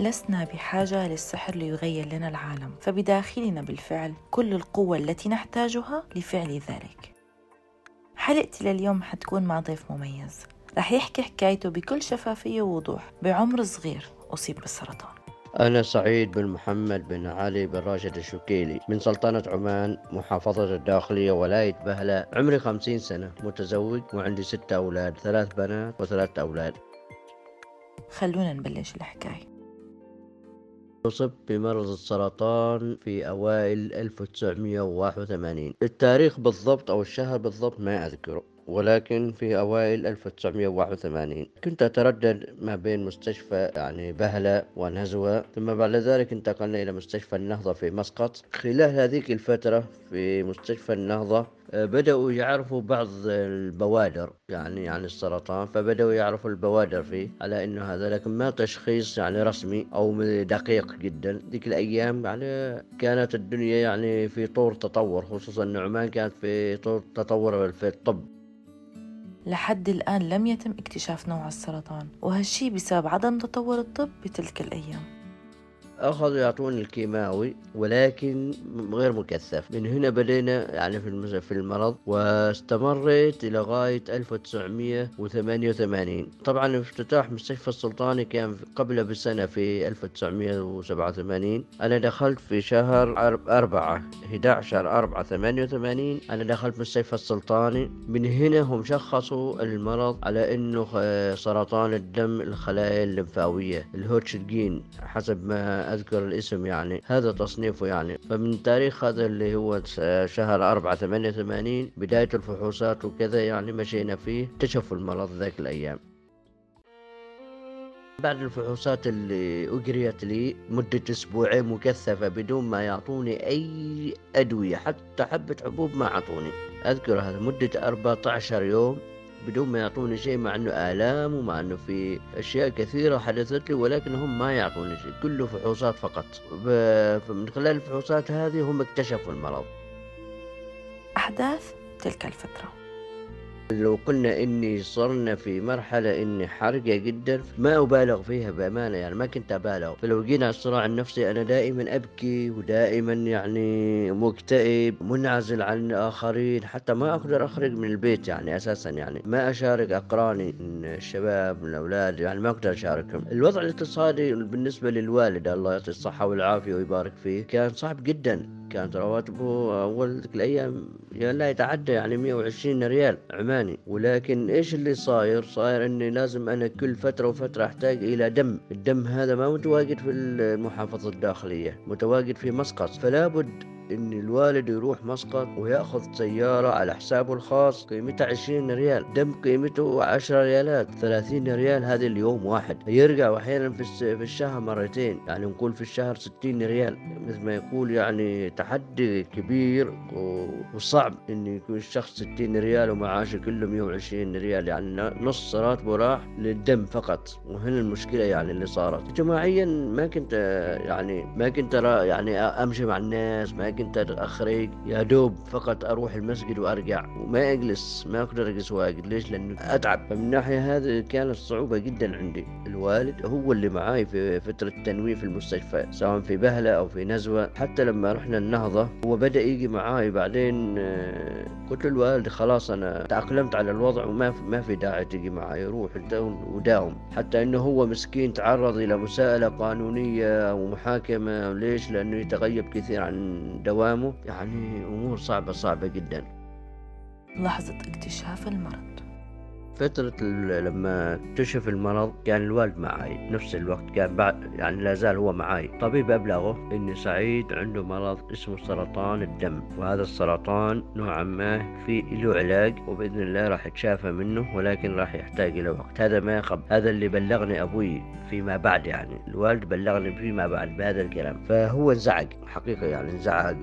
لسنا بحاجة للسحر ليغير لنا العالم فبداخلنا بالفعل كل القوة التي نحتاجها لفعل ذلك. حلقتي لليوم حتكون مع ضيف مميز. رح يحكي حكايته بكل شفافية ووضوح بعمر صغير أصيب بالسرطان. أنا سعيد بن محمد بن علي بن راشد الشكيلي من سلطنة عمان محافظة الداخلية ولاية بهلة عمري خمسين سنة متزوج وعندي ستة أولاد ثلاث بنات وثلاث أولاد. خلونا نبلش الحكاية. أصبت بمرض السرطان في أوائل 1981 التاريخ بالضبط أو الشهر بالضبط ما أذكره ولكن في أوائل 1981 كنت أتردد ما بين مستشفى يعني بهلة ونزوة ثم بعد ذلك انتقلنا إلى مستشفى النهضة في مسقط. خلال هذه الفترة في مستشفى النهضة بدأوا يعرفوا بعض البوادر يعني عن السرطان فبدأوا يعرفوا البوادر فيه على إنه هذا لكن ما تشخيص يعني رسمي أو دقيق جدا. ذيك الأيام يعني كانت الدنيا يعني في طور تطور خصوصا نعمان كانت في طور تطور في الطب. لحد الآن لم يتم اكتشاف نوع السرطان وهالشي بسبب عدم تطور الطب بتلك الأيام. أخذوا يعطوني الكيماوي ولكن غير مكثف. من هنا بدينا يعني في في المرض واستمريت لغاية 1988 طبعا افتتاح مستشفى السلطاني كان قبل بسنة في 1987 أنا دخلت في شهر أربعة 11 4 88 أنا دخلت مستشفى السلطاني. من هنا هم شخصوا المرض على أنه سرطان الدم الخلايا الليمفاوية الهوتشجين حسب ما أذكر الاسم يعني هذا تصنيفه يعني. فمن تاريخ هذا اللي هو شهر أربعة ثمانية ثمانين بداية الفحوصات وكذا يعني مشينا فيه اكتشفوا المرض ذاك الأيام. بعد الفحوصات اللي أجريت لي مدة أسبوعين مكثفة بدون ما يعطوني أي أدوية حتى حبة حبوب ما أعطوني. أذكر هذا مدة 14 يوم بدون ما يعطوني شيء مع إنه آلام ومع إنه في أشياء كثيرة حدثت لي ولكن هم ما يعطوني شيء كله فحوصات فقط. فمن خلال الفحوصات هذه هم اكتشفوا المرض. أحداث تلك الفترة. لو قلنا إني صرنا في مرحلة إني حرجة جدا ما أبالغ فيها بأمانة يعني ما كنت أبالغ. فلو جينا على الصراع النفسي أنا دائما أبكي ودائما يعني مكتئب منعزل عن الآخرين حتى ما أقدر أخرج من البيت يعني أساسا يعني. ما أشارك أقراني من الشباب من الأولاد يعني ما أقدر أشاركهم. الوضع الاقتصادي بالنسبة للوالد الله يعطيه الصحة والعافية ويبارك فيه كان صعب جدا. كانت رواتبه أول الأيام لا يتعدى يعني 120 ريال عماني. ولكن إيش اللي صاير؟ صاير إني لازم أنا كل فترة وفترة أحتاج إلى دم. الدم هذا ما متواجد في المحافظة الداخلية متواجد في مسقط. فلا بد إن الوالد يروح مسقط ويأخذ سيارة على حسابه الخاص قيمتها 20 ريال دم قيمته 10 ريالات 30 ريال هذا اليوم واحد. يرجع أحيانا في في الشهر مرتين يعني نقول في الشهر 60 ريال. مثل ما يقول يعني تحدي كبير وصعب إن يكون الشخص 60 ريال ومعاشه كله 120 ريال يعني نص راتبه راح للدم فقط. وهنا المشكلة يعني اللي صارت. اجتماعيا ما كنت يعني ما كنت يعني أمشي مع الناس ما كنت اخرج يا دوب فقط أروح المسجد وأرجع. وما أجلس ما أقدر أجلس واجد. ليش؟ لأنه أتعب. فمن الناحيه هذه كانت صعوبة جدا عندي. الوالد هو اللي معاي في فترة التنويه في المستشفى سواء في بهلة أو في نزوة. حتى لما رحنا النهضة هو بدأ يجي معاي. بعدين آه، قلت للوالد خلاص أنا تأقلمت على الوضع وما ما في داعي تجي معاي. روح وداوم. حتى إنه هو مسكين تعرض إلى مساءلة قانونية ومحاكمة. ليش؟ لأنه يتغيب كثير عن دوامه يعني أمور صعبة صعبة جدا. لحظة اكتشاف المرض. فترة لما اكتشف المرض كان الوالد معي نفس الوقت كان بعد يعني لا زال هو معي. طبيب أبلغه إن سعيد عنده مرض اسمه سرطان الدم وهذا السرطان نوعا ما في له علاج وبإذن الله راح يتشافى منه ولكن راح يحتاج إلى وقت. هذا ما يخب هذا اللي بلغني أبوي فيما بعد يعني الوالد بلغني فيما بعد بهذا الكلام. فهو انزعج حقيقة يعني انزعج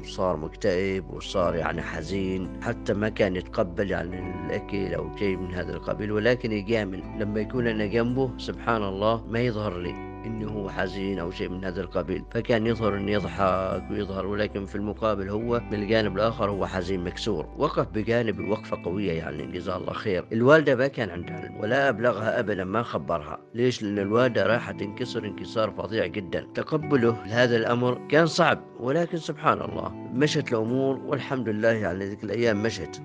وصار مكتئب وصار يعني حزين حتى ما كان يتقبل يعني الأكل أو شيء من هذا القبيل ولكن يجامل لما يكون أنا جنبه سبحان الله ما يظهر لي إنه هو حزين أو شيء من هذا القبيل. فكان يظهر إنه يضحك ويظهر ولكن في المقابل هو من الجانب الآخر هو حزين مكسور. وقف بجانب وقفة قوية يعني جزاه الله خير. الوالدة ما كان عندها علم ولا أبلغها ابدا ما خبرها. ليش؟ لأن الوالدة راح تنكسر انكسار فظيع جدا. تقبله لهذا الأمر كان صعب ولكن سبحان الله مشت الأمور والحمد لله يعني ذيك الأيام مشت.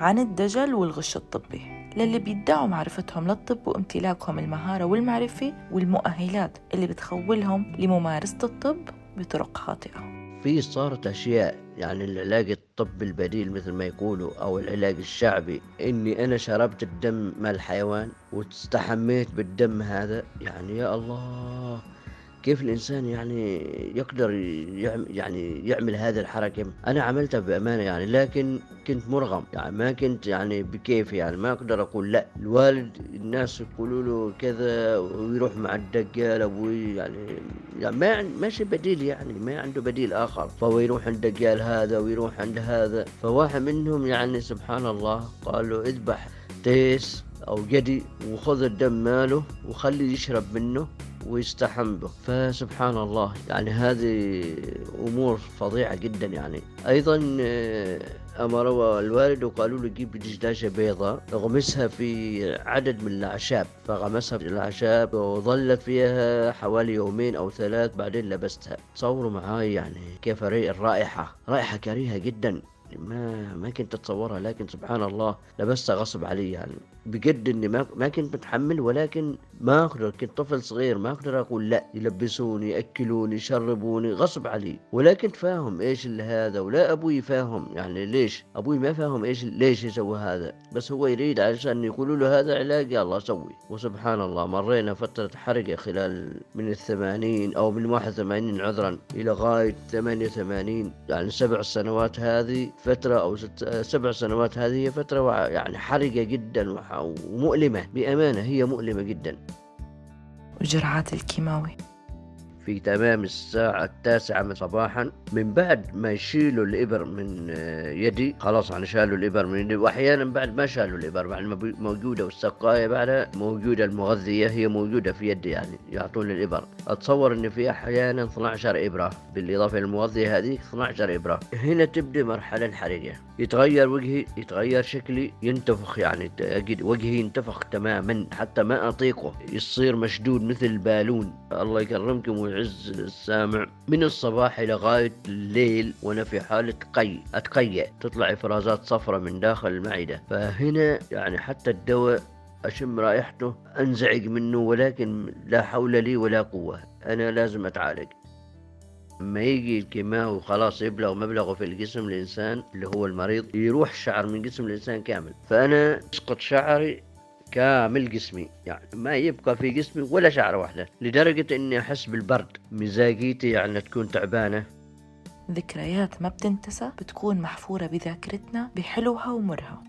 عن الدجل والغش الطبي للي بيدعوا معرفتهم للطب وامتلاكهم المهارة والمعرفة والمؤهلات اللي بتخولهم لممارسة الطب بطرق خاطئة. في صارت أشياء يعني العلاج الطبي البديل مثل ما يقولوا أو العلاج الشعبي إني أنا شربت الدم مال الحيوان واستحميت بالدم هذا يعني يا الله. كيف الإنسان يعني يقدر يعمل يعني يعمل هذه الحركة؟ أنا عملتها بأمانة يعني لكن كنت مرغم يعني ما كنت يعني بكيفي يعني ما أقدر أقول لا. الوالد الناس يقولوا له كذا ويروح مع الدجال أبوي يعني, يعني ما ماشي بديل يعني ما عنده بديل آخر. فهو يروح عند الدجال هذا ويروح عند هذا. فواحد منهم يعني سبحان الله قال له اذبح تيس أو جدي وخذ الدم ماله وخلي يشرب منه. ويستحم به. فسبحان الله يعني هذه أمور فظيعة جدا يعني. أيضا آه، أمروا الوالد وقالوا له جيب دجاجة بيضاء اغمسها في عدد من الأعشاب. فغمسها في الأعشاب وظلت فيها حوالي يومين أو ثلاث بعدين لبستها. تصوروا معاي يعني كيف الرائحة رائحة كريهة جدا. ما ما كنت أتصورها لكن سبحان الله لبستها غصب علي يعني. بجد إني ما ما كنت متحمل ولكن ما أقدر كنت طفل صغير ما أقدر أقول لا يلبسوني يأكلوني يشربوني غصب علي. ولكن فاهم إيش هذا ولا أبوي فاهم. يعني ليش؟ أبوي ما فاهم إيش ليش يسوي هذا. بس هو يريد عشان يقولوا له هذا علاج يلا سوي. وسبحان الله مرينا فترة حرقة خلال من الثمانين أو من واحد وثمانين عذرا إلى غاية ثمانية وثمانين. يعني سبع سنوات هذه فترة أو ست سبع سنوات هذه فترة يعني حرقة جدا ومؤلمة بأمانة هي مؤلمة جدا. وجرعات الكيماوي. في تمام الساعة التاسعة صباحا. من بعد ما يشيلوا الإبر من آه، يدي خلاص يعني شالوا الإبر من يدي. وأحيانا بعد ما شالوا الإبر بعد ما موجودة والسقاية بعدها موجودة المغذية هي موجودة في يدي يعني يعطون الإبر أتصور إن في أحيانا 12 إبرة. بالإضافة للمغذية هذه 12 إبرة. هنا تبدأ مرحلة الحرجة يتغير وجهي يتغير شكلي ينتفخ يعني وجهي ينتفخ تماما حتى ما أطيقه. يصير مشدود مثل البالون. الله يكرمكم ويعز السامع من الصباح إلى غاية الليل وأنا في حالة قي أتقيأ. تطلع إفرازات صفراء من داخل المعدة. فهنا يعني حتى الدواء أشم رائحته أنزعج منه ولكن لا حول لي ولا قوة. أنا لازم أتعالج. لما يجي الكيماوي وخلاص يبلغ مبلغه في الجسم الإنسان اللي هو المريض يروح الشعر من جسم الإنسان كامل. فأنا يسقط شعري كامل جسمي. يعني ما يبقى في جسمي ولا شعرة واحدة لدرجة إني أحس بالبرد مزاجيتي يعني تكون تعبانة. ذكريات ما بتنتسى بتكون محفورة بذاكرتنا بحلوها ومرها.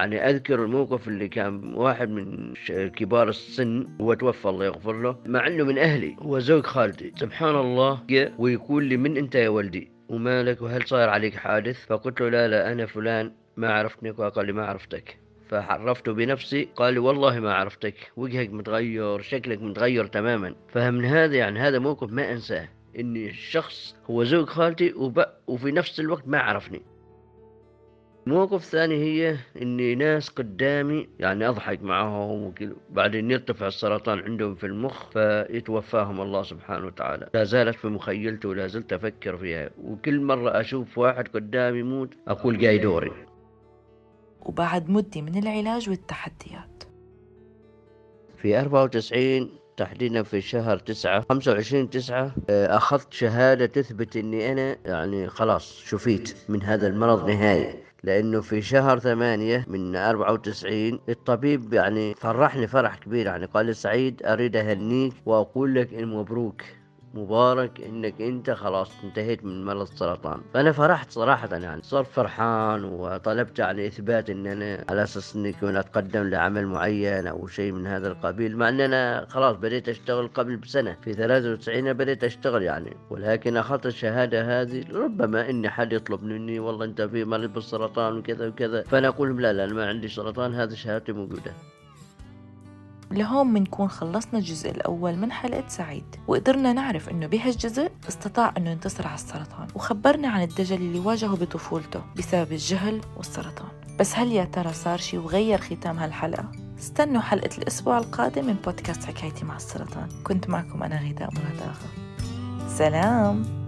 يعني أذكر الموقف اللي كان واحد من كبار السن هو توفى الله يغفر له مع إنه من أهلي هو زوج خالتي. سبحان الله جاء ويقول لي من أنت يا ولدي؟ ومالك وهل صاير عليك حادث؟ فقلت له لا لا أنا فلان ما عرفتني وقال لي ما عرفتك. فعرفته بنفسي قال لي والله ما عرفتك وجهك متغير شكلك متغير تماما. فمن هذا يعني هذا موقف ما أنساه إني الشخص هو زوج خالتي. وفي نفس الوقت ما عرفني. موقف ثاني هي إني ناس قدامي يعني أضحك معهم وكذا بعدين يرتفع السرطان عندهم في المخ فيتوفاهم الله سبحانه وتعالى. لا زالت في مخيلتي ولا زلت أفكر فيها وكل مرة أشوف واحد قدامي يموت أقول جاي دوري. وبعد مدة من العلاج والتحديات. في 94 تحديدا في شهر تسعة خمسة وعشرين تسعة آه، أخذت شهادة تثبت أني أنا يعني خلاص شفيت من هذا المرض نهائي. لأنه في شهر ثمانية من أربعة وتسعين الطبيب يعني فرحني فرح كبير يعني قال لي سعيد أريد أهنيك وأقول لك إن مبروك. مبارك إنك أنت خلاص انتهيت من مرض السرطان. فأنا فرحت صراحة يعني. صرت فرحان وطلبت يعني إثبات إن أنا على أساس إني كنت أتقدم لعمل معين أو شيء من هذا القبيل مع إن أنا خلاص بديت أشتغل قبل بسنة. في 93 بديت أشتغل يعني. ولكن أخذت الشهادة هذه ربما إني حد يطلب مني والله أنت في مريض بالسرطان وكذا وكذا. فأنا أقول لهم لا لا أنا ما عندي سرطان هذه شهادتي موجودة. لهون منكون خلصنا الجزء الأول من حلقة سعيد وقدرنا نعرف إنه بهالجزء استطاع إنه ينتصر على السرطان وخبرنا عن الدجل اللي واجهه بطفولته بسبب الجهل والسرطان. بس هل يا ترى صار شي وغير ختام هالحلقة؟ استنوا حلقة الأسبوع القادم من بودكاست حكايتي مع السرطان. كنت معكم أنا غداء مراد سلام!